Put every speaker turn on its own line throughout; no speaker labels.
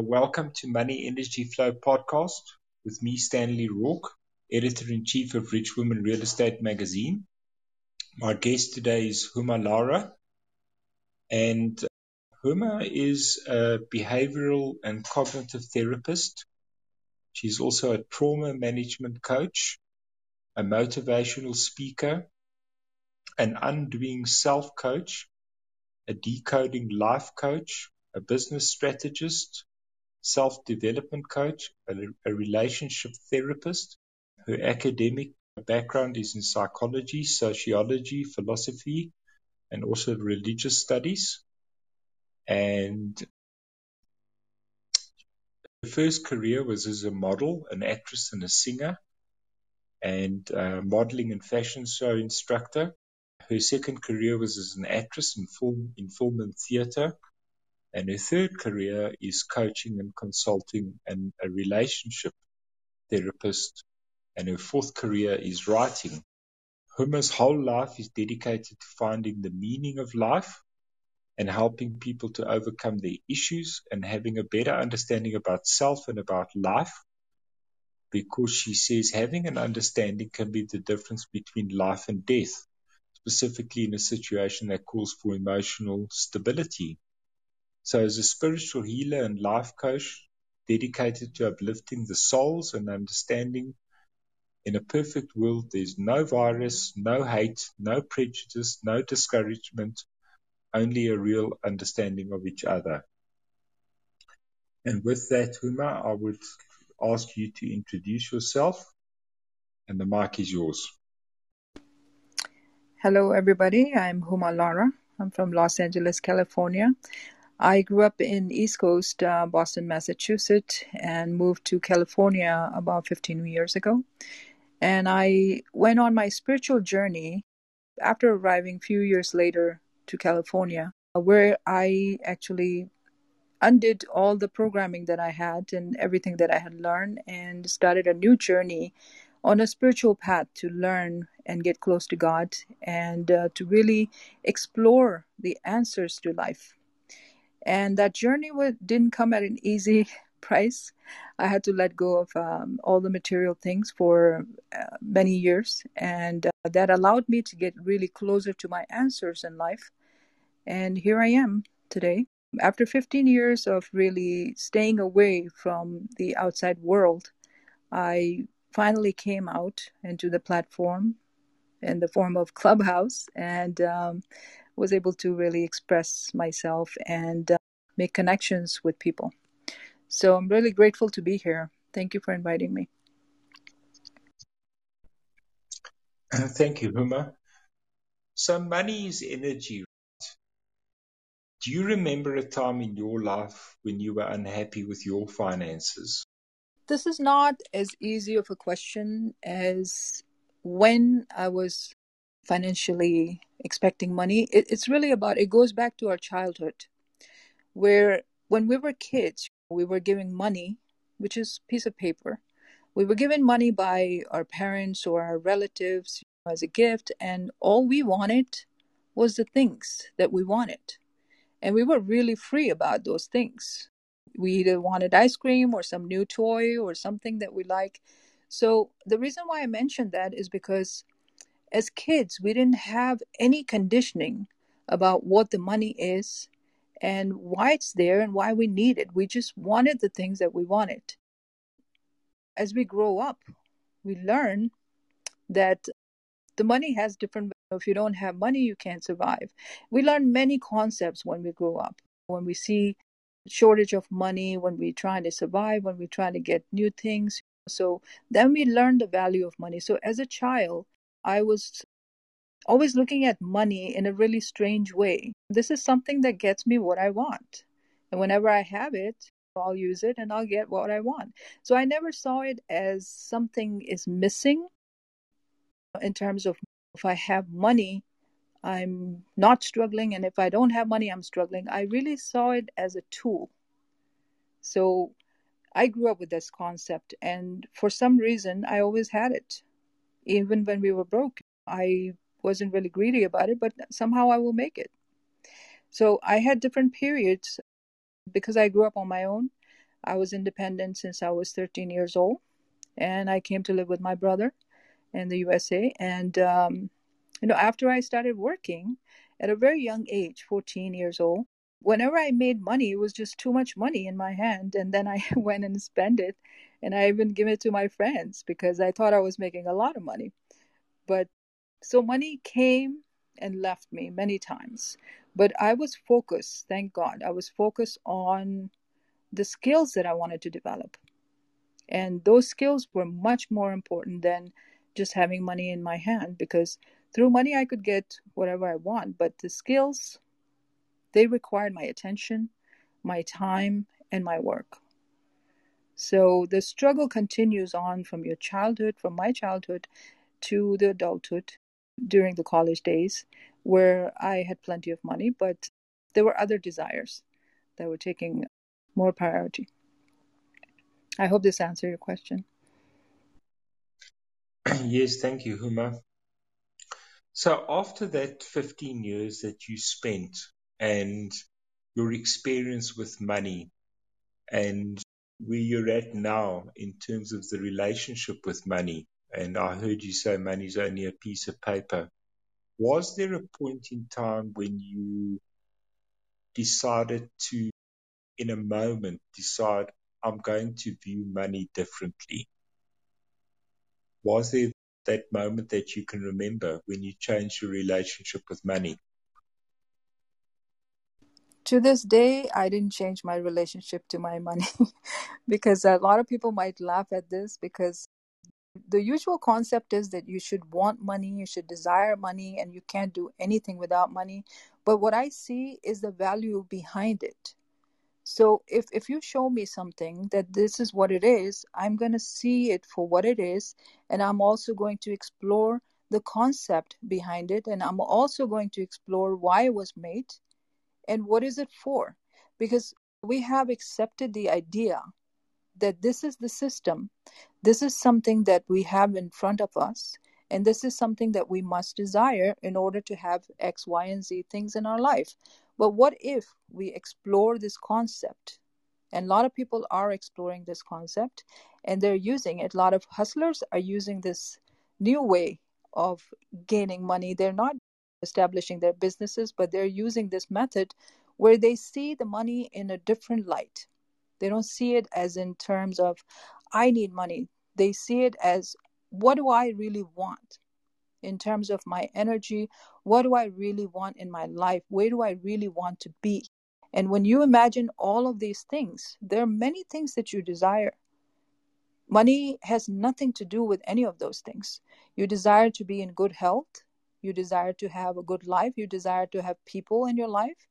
Welcome to Money Energy Flow podcast with me, Stanley Rourke, editor in chief of Rich Women Real Estate magazine. My guest today is Huma Lara, and Huma is a behavioral and cognitive therapist. She's also a trauma management coach, a motivational speaker, an undoing self coach, a decoding life coach, a business strategist, self development coach, a, a, relationship therapist. Her academic background is in psychology, sociology, philosophy, and also religious studies. And her first career was as a model, an actress, and a singer, and a modeling and fashion show instructor. Her second career was as an actress in film, in film and theatre. And her third career is coaching and consulting and a relationship therapist. And her fourth career is writing. Huma's whole life is dedicated to finding the meaning of life and helping people to overcome their issues and having a better understanding about self and about life. Because she says having an understanding can be the difference between life and death specifically in a situation that calls for emotional stability. So, as a spiritual healer and life coach dedicated to uplifting the souls and understanding, in a perfect world, there's no virus, no hate, no prejudice, no discouragement, only a real understanding of each other. And with that, Huma, I would ask you to introduce yourself, and the mic is yours.
Hello, everybody. I'm Huma Lara. I'm from Los Angeles, California. I grew up in East Coast, uh, Boston, Massachusetts, and moved to California about 15 years ago. And I went on my spiritual journey after arriving a few years later to California, where I actually undid all the programming that I had and everything that I had learned and started a new journey on a spiritual path to learn and get close to God and uh, to really explore the answers to life. And that journey didn't come at an easy price. I had to let go of um, all the material things for uh, many years, and uh, that allowed me to get really closer to my answers in life. And here I am today. After 15 years of really staying away from the outside world, I finally came out into the platform in the form of Clubhouse and um, was able to really express myself and make connections with people. So I'm really grateful to be here. Thank you for inviting me.
Thank you, Huma. So money is energy. Do you remember a time in your life when you were unhappy with your finances?
this is not as easy of a question as when I was financially expecting money. It, it's really about, it goes back to our childhood, where when we were kids, we were giving money, which is piece of paper. We were given money by our parents or our relatives as a gift, and all we wanted was the things that we wanted. And we were really free about those things we either wanted ice cream or some new toy or something that we like. So the reason why I mentioned that is because as kids, we didn't have any conditioning about what the money is and why it's there and why we need it. We just wanted the things that we wanted. As we grow up, we learn that the money has different if you don't have money you can't survive we learn many concepts when we grow up when we see shortage of money, when we're trying to survive, when we're trying to get new things. So then we learn the value of money. So as a child, I was always looking at money in a really strange way. This is something that gets me what I want. And whenever I have it, I'll use it and I'll get what I want. So I never saw it as something is missing in terms of if I have money, I'm not struggling, and if I don't have money, I'm struggling. I really saw it as a tool. So I grew up with this concept, and for some reason, I always had it. Even when we were broke, I wasn't really greedy about it, but somehow I will make it. So I had different periods because I grew up on my own. I was independent since I was 13 years old, and I came to live with my brother in the USA. And um, you know, after I started working at a very young age, 14 years old, whenever I made money, it was just too much money in my hand, and then I went and spent it, and I even give it to my friends because I thought I was making a lot of money. But so money came and left me many times, but I was focused. Thank God, I was focused on the skills that I wanted to develop. And those skills were much more important than just having money in my hand because through money I could get whatever I want, but the skills they required my attention, my time, and my work. So the struggle continues on from your childhood, from my childhood to the adulthood during the college days where I had plenty of money, but there were other desires that were taking more priority. I hope this answered your question.
yes, thank you, Huma. So after that 15 years that you spent and your experience with money and where you're at now in terms of the relationship with money, and I heard you say money is only a piece of paper. Was there a point in time when you decided to, in a moment, decide, I'm going to view money differently? Was there that moment that you can remember when you changed your relationship with money?
To this day, I didn't change my relationship to my money because a lot of people might laugh at this because the usual concept is that you should want money, you should desire money, and you can't do anything without money. But what I see is the value behind it. So if if you show me something that this is what it is, I'm going to see it for what it is, and I'm also going to explore the concept behind it, and I'm also going to explore why it was made and what is it for? Because we have accepted the idea that this is the system, this is something that we have in front of us, and this is something that we must desire in order to have X, Y, and Z things in our life. But what if we explore this concept? And a lot of people are exploring this concept and they're using it. A lot of hustlers are using this new way of gaining money. They're not establishing their businesses, but they're using this method where they see the money in a different light. They don't see it as in terms of, I need money. They see it as, what do I really want? In terms of my energy, what do I really want in my life? Where do I really want to be? And when you imagine all of these things, there are many things that you desire. Money has nothing to do with any of those things. You desire to be in good health. You desire to have a good life. You desire to have people in your life.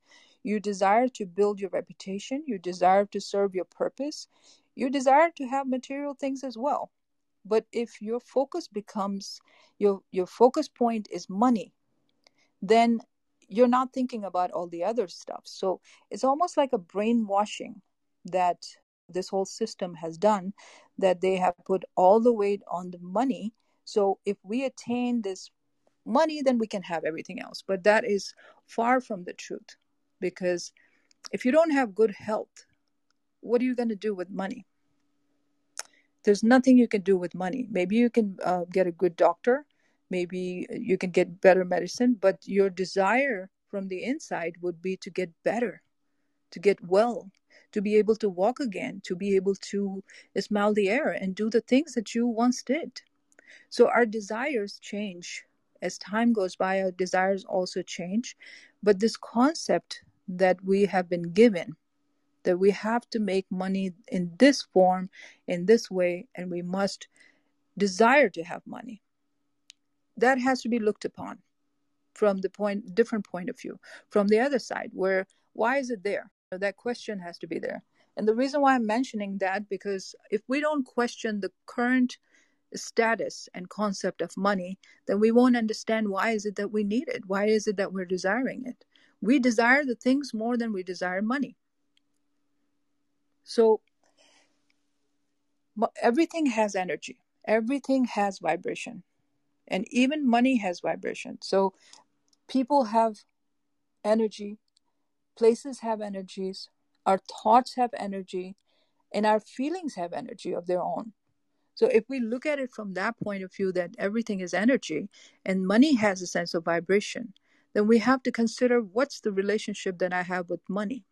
You desire to build your reputation. You desire to serve your purpose. You desire to have material things as well. But if your focus becomes your your focus point is money, then you're not thinking about all the other stuff. So it's almost like a brainwashing that this whole system has done that they have put all the weight on the money. So if we attain this money, then we can have everything else. But that is far from the truth because if you don't have good health, what are you going to do with money? There's nothing you can do with money. Maybe you can uh, get a good doctor, maybe you can get better medicine, but your desire from the inside would be to get better, to get well, to be able to walk again, to be able to smell the air and do the things that you once did. So our desires change as time goes by, our desires also change. But this concept that we have been given that we have to make money in this form, in this way, and we must desire to have money. That has to be looked upon from the point different point of view. From the other side, where why is it there? That question has to be there. And the reason why I'm mentioning that because if we don't question the current status and concept of money, then we won't understand why is it that we need it? Why is it that we're desiring it? We desire the things more than we desire money. So everything has energy. Everything has vibration. And even money has vibration. So people have energy, places have energies, our thoughts have energy, and our feelings have energy of their own so if we look at it from that point of view that everything is energy and money has a sense of vibration then we have to consider what's the relationship that i have with money.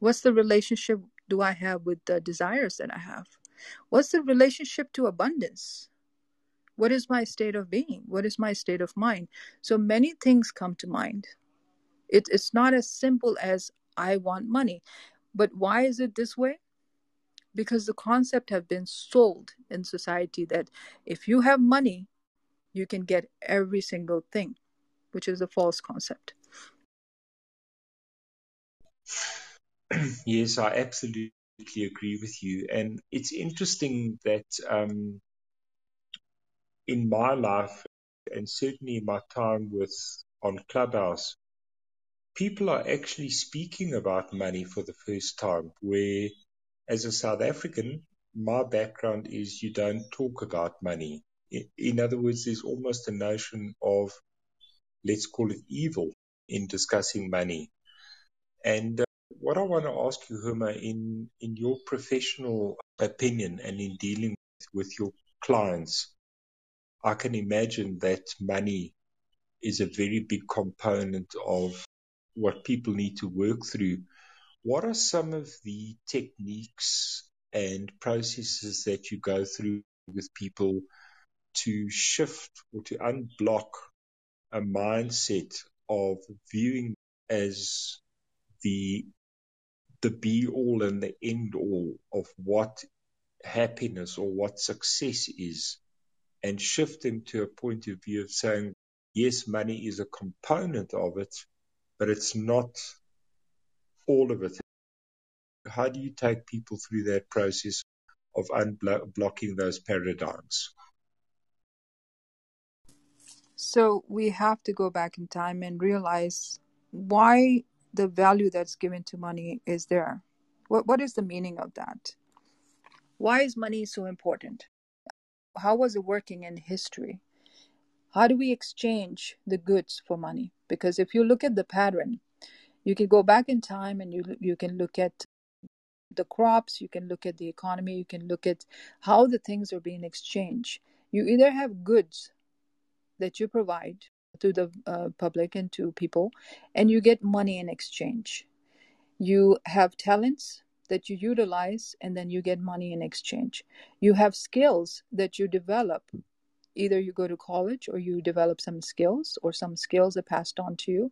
What's the relationship do i have with the desires that i have? What's the relationship to abundance? What is my state of being? What is my state of mind? So many things come to mind. It, it's not as simple as i want money. But why is it this way? Because the concept have been sold in society that if you have money you can get every single thing which is a false concept
yes i absolutely agree with you and it's interesting that um, in my life and certainly in my time with on clubhouse people are actually speaking about money for the first time where as a South African, my background is you don't talk about money. In other words, there's almost a notion of, let's call it evil in discussing money. And uh, what I want to ask you, Huma, in, in your professional opinion and in dealing with your clients, I can imagine that money is a very big component of what people need to work through what are some of the techniques and processes that you go through with people to shift or to unblock a mindset of viewing as the the be all and the end all of what happiness or what success is and shift them to a point of view of saying yes money is a component of it but it's not all of it. How do you take people through that process of unblocking those paradigms?
So we have to go back in time and realize why the value that's given to money is there. What what is the meaning of that? Why is money so important? How was it working in history? How do we exchange the goods for money? Because if you look at the pattern, you can go back in time and you you can look at the crops you can look at the economy you can look at how the things are being exchanged you either have goods that you provide to the uh, public and to people and you get money in exchange you have talents that you utilize and then you get money in exchange you have skills that you develop either you go to college or you develop some skills or some skills are passed on to you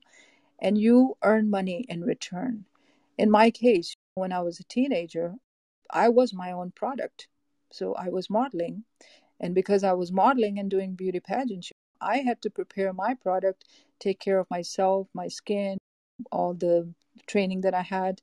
and you earn money in return. In my case, when I was a teenager, I was my own product. So I was modeling. And because I was modeling and doing beauty pageants, I had to prepare my product, take care of myself, my skin, all the training that I had.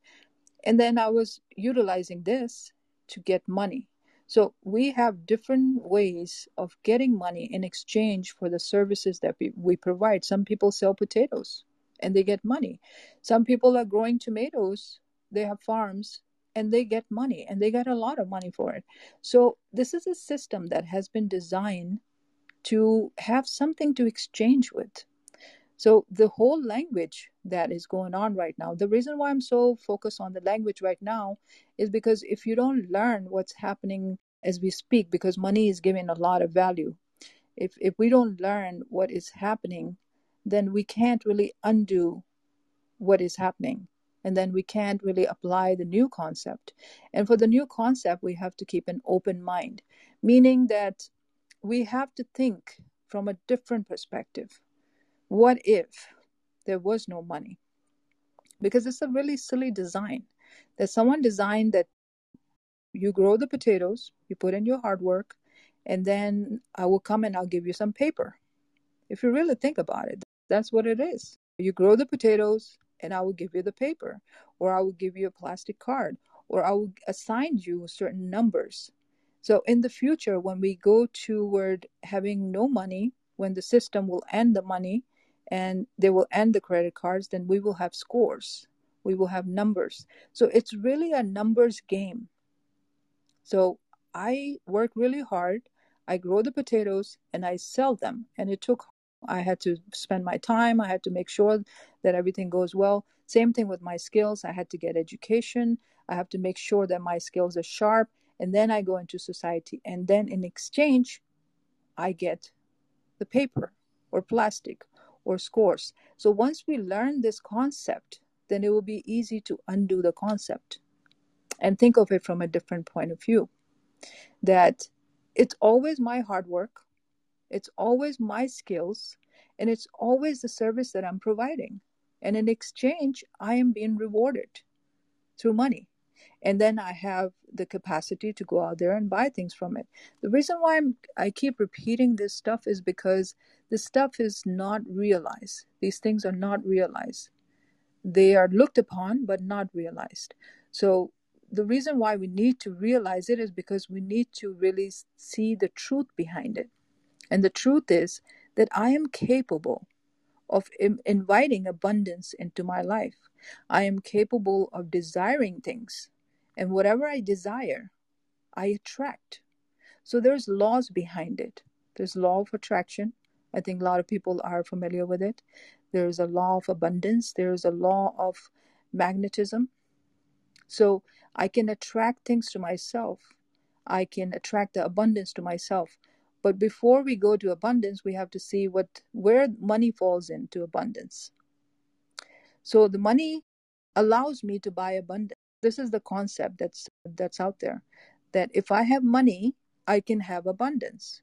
And then I was utilizing this to get money. So we have different ways of getting money in exchange for the services that we, we provide. Some people sell potatoes and they get money. Some people are growing tomatoes, they have farms and they get money and they get a lot of money for it. So, this is a system that has been designed to have something to exchange with. So, the whole language that is going on right now, the reason why I'm so focused on the language right now is because if you don't learn what's happening as we speak, because money is giving a lot of value, if, if we don't learn what is happening then we can't really undo what is happening. And then we can't really apply the new concept. And for the new concept, we have to keep an open mind, meaning that we have to think from a different perspective. What if there was no money? Because it's a really silly design that someone designed that you grow the potatoes, you put in your hard work, and then I will come and I'll give you some paper. If you really think about it, that's what it is. You grow the potatoes, and I will give you the paper, or I will give you a plastic card, or I will assign you certain numbers. So in the future, when we go toward having no money, when the system will end the money and they will end the credit cards, then we will have scores. We will have numbers. So it's really a numbers game. So I work really hard. I grow the potatoes and I sell them. And it took I had to spend my time. I had to make sure that everything goes well. Same thing with my skills. I had to get education. I have to make sure that my skills are sharp. And then I go into society. And then in exchange, I get the paper or plastic or scores. So once we learn this concept, then it will be easy to undo the concept and think of it from a different point of view. That it's always my hard work, it's always my skills, and it's always the service that I'm providing. And in exchange, I am being rewarded through money. And then I have the capacity to go out there and buy things from it. The reason why I'm, I keep repeating this stuff is because this stuff is not realized. These things are not realized. They are looked upon, but not realized. So the reason why we need to realize it is because we need to really see the truth behind it. And the truth is that I am capable of Im- inviting abundance into my life. I am capable of desiring things. And whatever I desire, I attract. So there's laws behind it. There's law of attraction. I think a lot of people are familiar with it. There's a law of abundance. There's a law of magnetism. So I can attract things to myself. I can attract the abundance to myself. But before we go to abundance, we have to see what where money falls into abundance. So the money allows me to buy abundance. This is the concept that's that's out there. That if I have money, I can have abundance.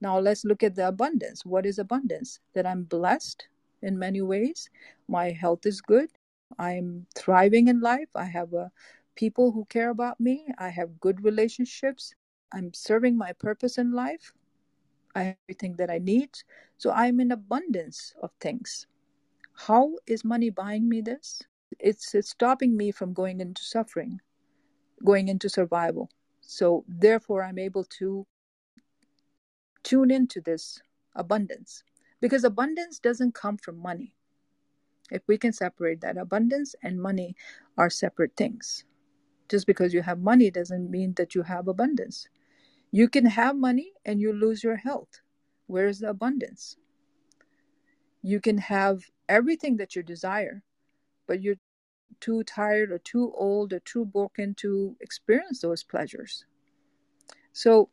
Now let's look at the abundance. What is abundance? That I'm blessed in many ways. My health is good. I'm thriving in life. I have a people who care about me. I have good relationships. I'm serving my purpose in life. I have everything that I need. So I'm in abundance of things. How is money buying me this? It's, it's stopping me from going into suffering, going into survival. So therefore, I'm able to tune into this abundance because abundance doesn't come from money. If we can separate that, abundance and money are separate things. Just because you have money doesn't mean that you have abundance. You can have money and you lose your health. Where is the abundance? You can have everything that you desire, but you're too tired or too old or too broken to experience those pleasures. So,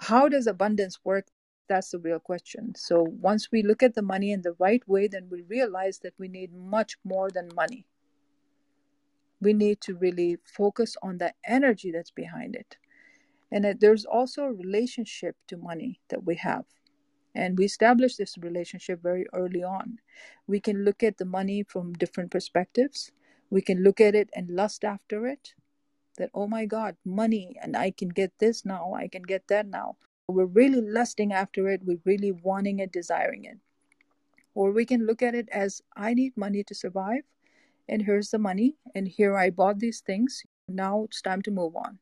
how does abundance work? That's the real question. So, once we look at the money in the right way, then we realize that we need much more than money we need to really focus on the energy that's behind it. And that there's also a relationship to money that we have. And we establish this relationship very early on. We can look at the money from different perspectives. We can look at it and lust after it. That, oh my God, money, and I can get this now, I can get that now. We're really lusting after it, we're really wanting it, desiring it. Or we can look at it as I need money to survive and here's the money and here i bought these things now it's time to move on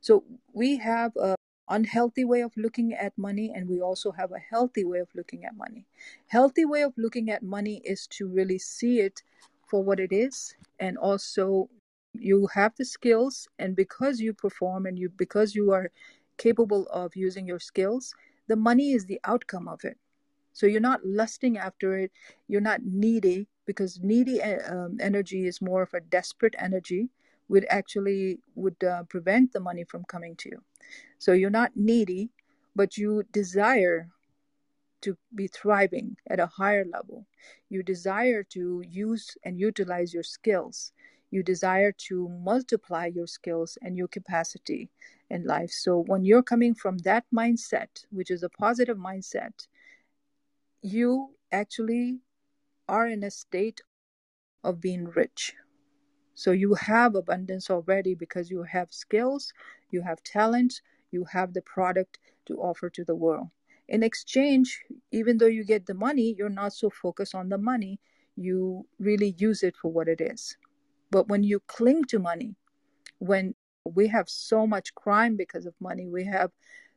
so we have a unhealthy way of looking at money and we also have a healthy way of looking at money. Healthy way of looking at money is to really see it for what it is and also you have the skills and because you perform and you because you are capable of using your skills the money is the outcome of it. So you're not lusting after it you're not needy because needy eh, um, energy is more of a desperate energy would actually would uh, prevent the money from coming to you. So you're not needy but you desire to be thriving at a higher level. You desire to use and utilize your skills. You desire to multiply your skills and your capacity in life. So when you're coming from that mindset which is a positive mindset you actually are in a state of being rich. So you have abundance already because you have skills, you have talent, you have the product to offer to the world. In exchange, even though you get the money, you're not so focused on the money. You really use it for what it is. But when you cling to money, when we have so much crime because of money, we have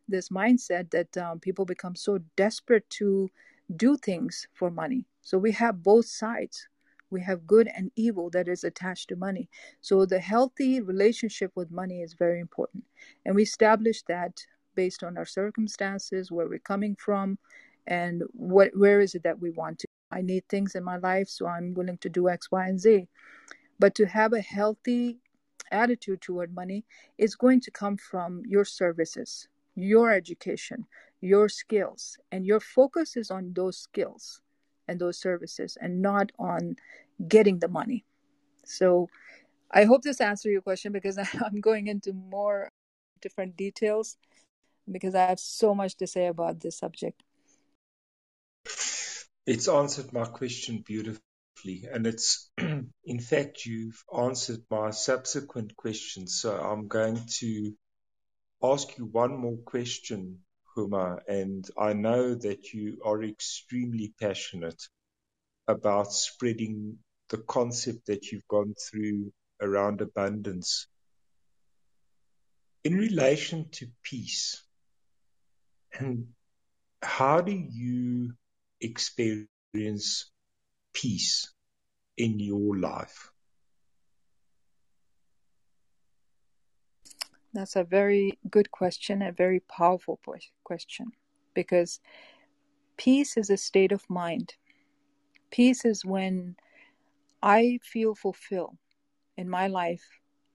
this mindset that um, people become so desperate to do things for money. So we have both sides. We have good and evil that is attached to money. So the healthy relationship with money is very important. And we establish that based on our circumstances, where we're coming from, and what where is it that we want to. I need things in my life, so I'm willing to do X, Y, and Z. But to have a healthy attitude toward money is going to come from your services, your education, your skills, and your focus is on those skills and those services and not on getting the money. So I hope this answers your question because I'm going into more different details because I have so much to say about this subject.
It's answered my question beautifully. And it's, in fact, you've answered my subsequent questions. So I'm going to ask you one more question, Huma. And I know that you are extremely passionate about spreading the concept that you've gone through around abundance. In relation to peace, and how do you experience peace in your life?
That's a very good question, a very powerful question, because peace is a state of mind. Peace is when I feel fulfilled in my life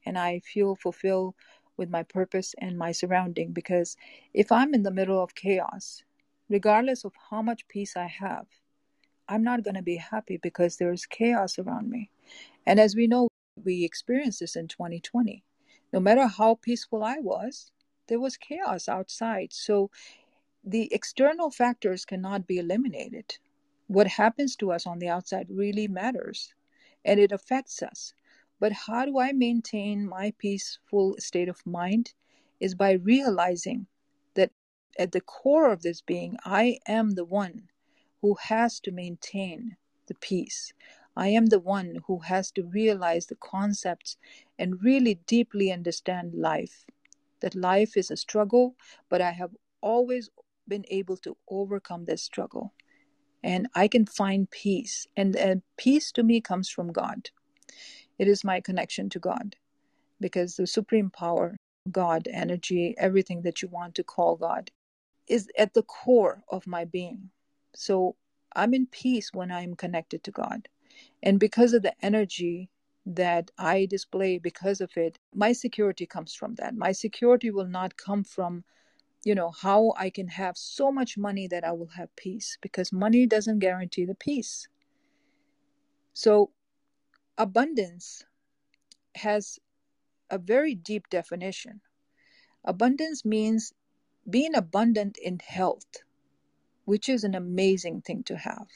and I feel fulfilled with my purpose and my surrounding. Because if I'm in the middle of chaos, regardless of how much peace I have, I'm not going to be happy because there's chaos around me. And as we know, we experienced this in 2020. No matter how peaceful I was, there was chaos outside. So the external factors cannot be eliminated. What happens to us on the outside really matters and it affects us. But how do I maintain my peaceful state of mind? Is by realizing that at the core of this being, I am the one who has to maintain the peace. I am the one who has to realize the concepts and really deeply understand life. That life is a struggle, but I have always been able to overcome this struggle. And I can find peace. And, and peace to me comes from God. It is my connection to God because the supreme power, God, energy, everything that you want to call God, is at the core of my being. So I'm in peace when I'm connected to God. And because of the energy that I display, because of it, my security comes from that. My security will not come from, you know, how I can have so much money that I will have peace, because money doesn't guarantee the peace. So, abundance has a very deep definition. Abundance means being abundant in health, which is an amazing thing to have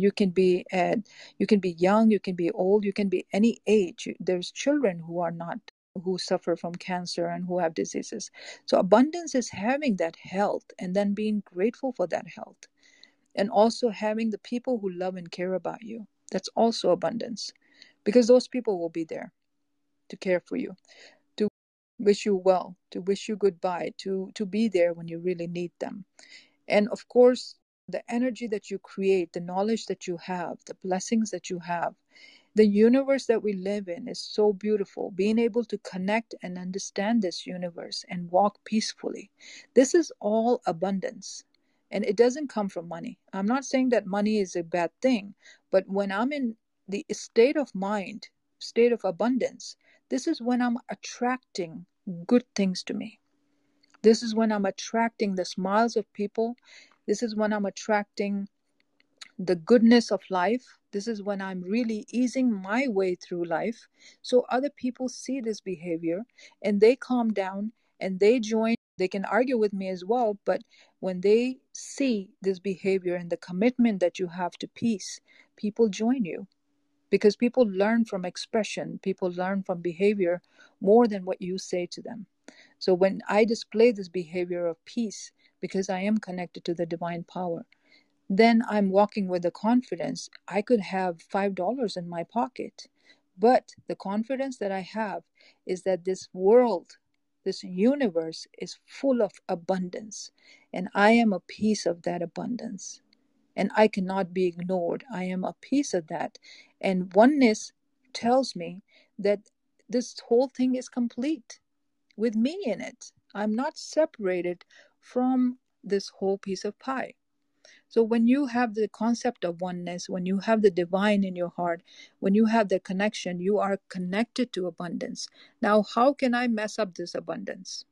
you can be at you can be young you can be old you can be any age. There's children who are not who suffer from cancer and who have diseases. So abundance is having that health and then being grateful for that health. And also having the people who love and care about you. That's also abundance. Because those people will be there to care for you to wish you well to wish you goodbye to to be there when you really need them. And of course the energy that you create, the knowledge that you have, the blessings that you have. The universe that we live in is so beautiful. Being able to connect and understand this universe and walk peacefully. This is all abundance. And it doesn't come from money. I'm not saying that money is a bad thing, but when I'm in the state of mind, state of abundance, this is when I'm attracting good things to me. This is when I'm attracting the smiles of people this is when I'm attracting the goodness of life. This is when I'm really easing my way through life. So other people see this behavior and they calm down and they join. They can argue with me as well, but when they see this behavior and the commitment that you have to peace, people join you because people learn from expression, people learn from behavior more than what you say to them. So when I display this behavior of peace, because I am connected to the divine power, then I'm walking with the confidence I could have $5 in my pocket. But the confidence that I have is that this world, this universe is full of abundance, and I am a piece of that abundance. And I cannot be ignored. I am a piece of that. And oneness tells me that this whole thing is complete with me in it. I'm not separated from this whole piece of pie. So when you have the concept of oneness, when you have the divine in your heart, when you have the connection, you are connected to abundance. Now, how can I mess up this abundance?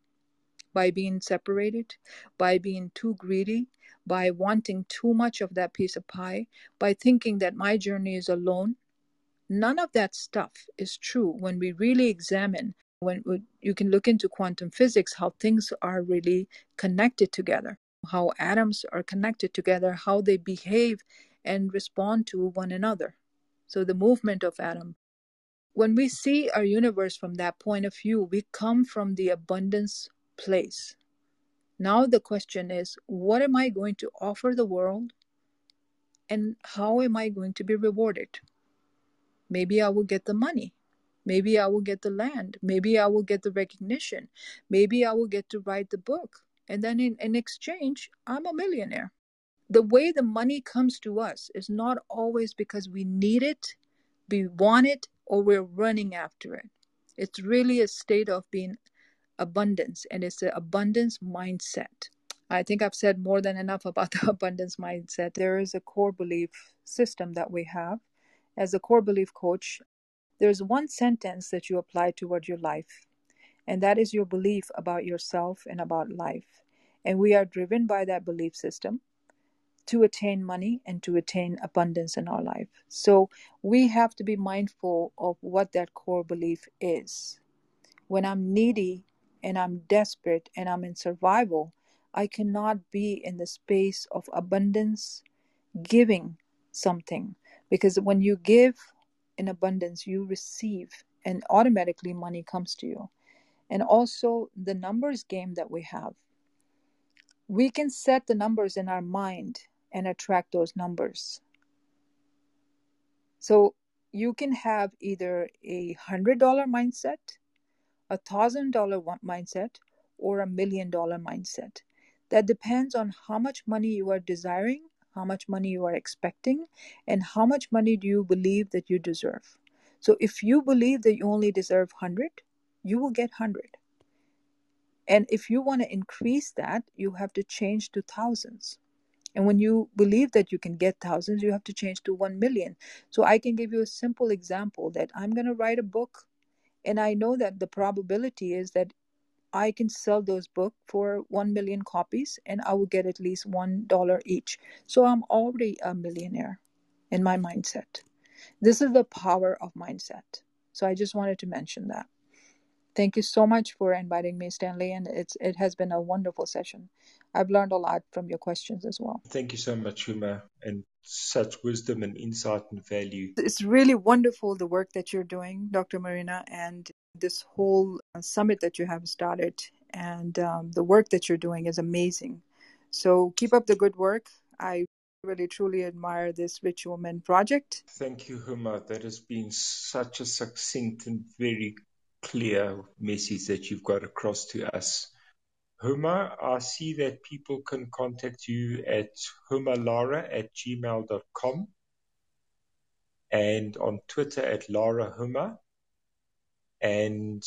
By being separated, by being too greedy, by wanting too much of that piece of pie, by thinking that my journey is alone. None of that stuff is true when we really examine when you can look into quantum physics how things are really connected together how atoms are connected together how they behave and respond to one another. So the movement of atom. When we see our universe from that point of view we come from the abundance place. Now the question is what am i going to offer the world? And how am i going to be rewarded? Maybe i will get the money Maybe I will get the land. Maybe I will get the recognition. Maybe I will get to write the book. And then in, in exchange, I'm a millionaire. The way the money comes to us is not always because we need it, we want it, or we're running after it. It's really a state of being abundance, and it's an abundance mindset. I think I've said more than enough about the abundance mindset. There is a core belief system that we have. As a core belief coach, there's one sentence that you apply toward your life, and that is your belief about yourself and about life. And we are driven by that belief system to attain money and to attain abundance in our life. So we have to be mindful of what that core belief is. When I'm needy and I'm desperate and I'm in survival, I cannot be in the space of abundance, giving something. Because when you give in abundance you receive and automatically money comes to you. And also the numbers game that we have. We can set the numbers in our mind and attract those numbers. So you can have either a hundred dollar mindset a thousand dollar mindset or a million dollar mindset. That depends on how much money you are desiring how much money you are expecting, and how much money do you believe that you deserve. So if you believe that you only deserve 100, you will get 100. And if you want to increase that, you have to change to thousands. And when you believe that you can get thousands, you have to change to 1 million. So I can give you a simple example that I'm going to write a book, and I know that the probability is that I can sell those books for 1 million copies and I will get at least $1 each. So I'm already a millionaire in my mindset. This is the power of mindset. So I just wanted to mention that. Thank you so much for inviting me, Stanley, and it's it has been a wonderful session. I've learned a lot from your questions as well.
Thank you so much, Huma, and such wisdom and insight and value.
It's really wonderful the work that you're doing, Dr. Marina, and this whole uh, summit that you have started and um, the work that you're doing is amazing. So keep up the good work. I really truly admire this Rich Woman project.
Thank you, Huma. That has been such a succinct and very clear message that you've got across to us. Huma, I see that people can contact you at humalara at gmail.com and on Twitter at Lara Huma and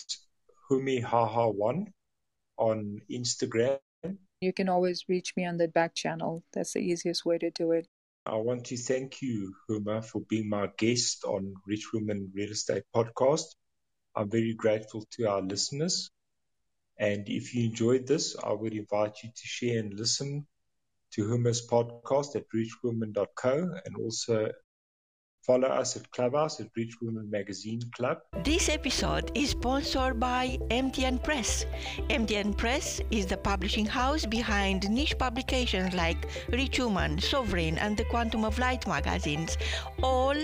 Humihaha1 on Instagram.
You can always reach me on the back channel. That's the easiest way to do it.
I want to thank you, Huma, for being my guest on Rich Women Real Estate Podcast. I'm very grateful to our listeners. And if you enjoyed this, I would invite you to share and listen to Huma's podcast at richwomen.co and also Follow us at Clubhouse at Rich Women Magazine Club.
This episode is sponsored by MTN Press. MTN Press is the publishing house behind niche publications like Rich Woman, Sovereign, and the Quantum of Light magazines, all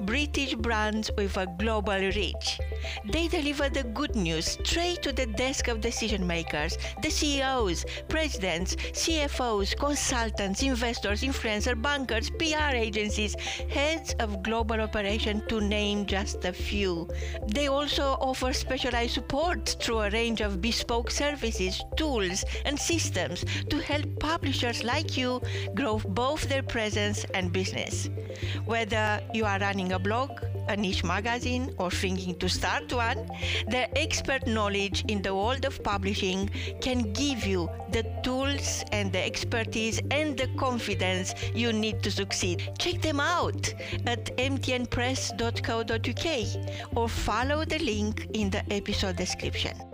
British brands with a global reach. They deliver the good news straight to the desk of decision makers, the CEOs, presidents, CFOs, consultants, investors, influencers, bankers, PR agencies, heads of global operation to name just a few. They also offer specialized support through a range of bespoke services, tools, and systems to help publishers like you grow both their presence and business. Whether you are running a blog, a niche magazine or thinking to start one, their expert knowledge in the world of publishing can give you the tools and the expertise and the confidence you need to succeed. Check them out at mtnpress.co.uk or follow the link in the episode description.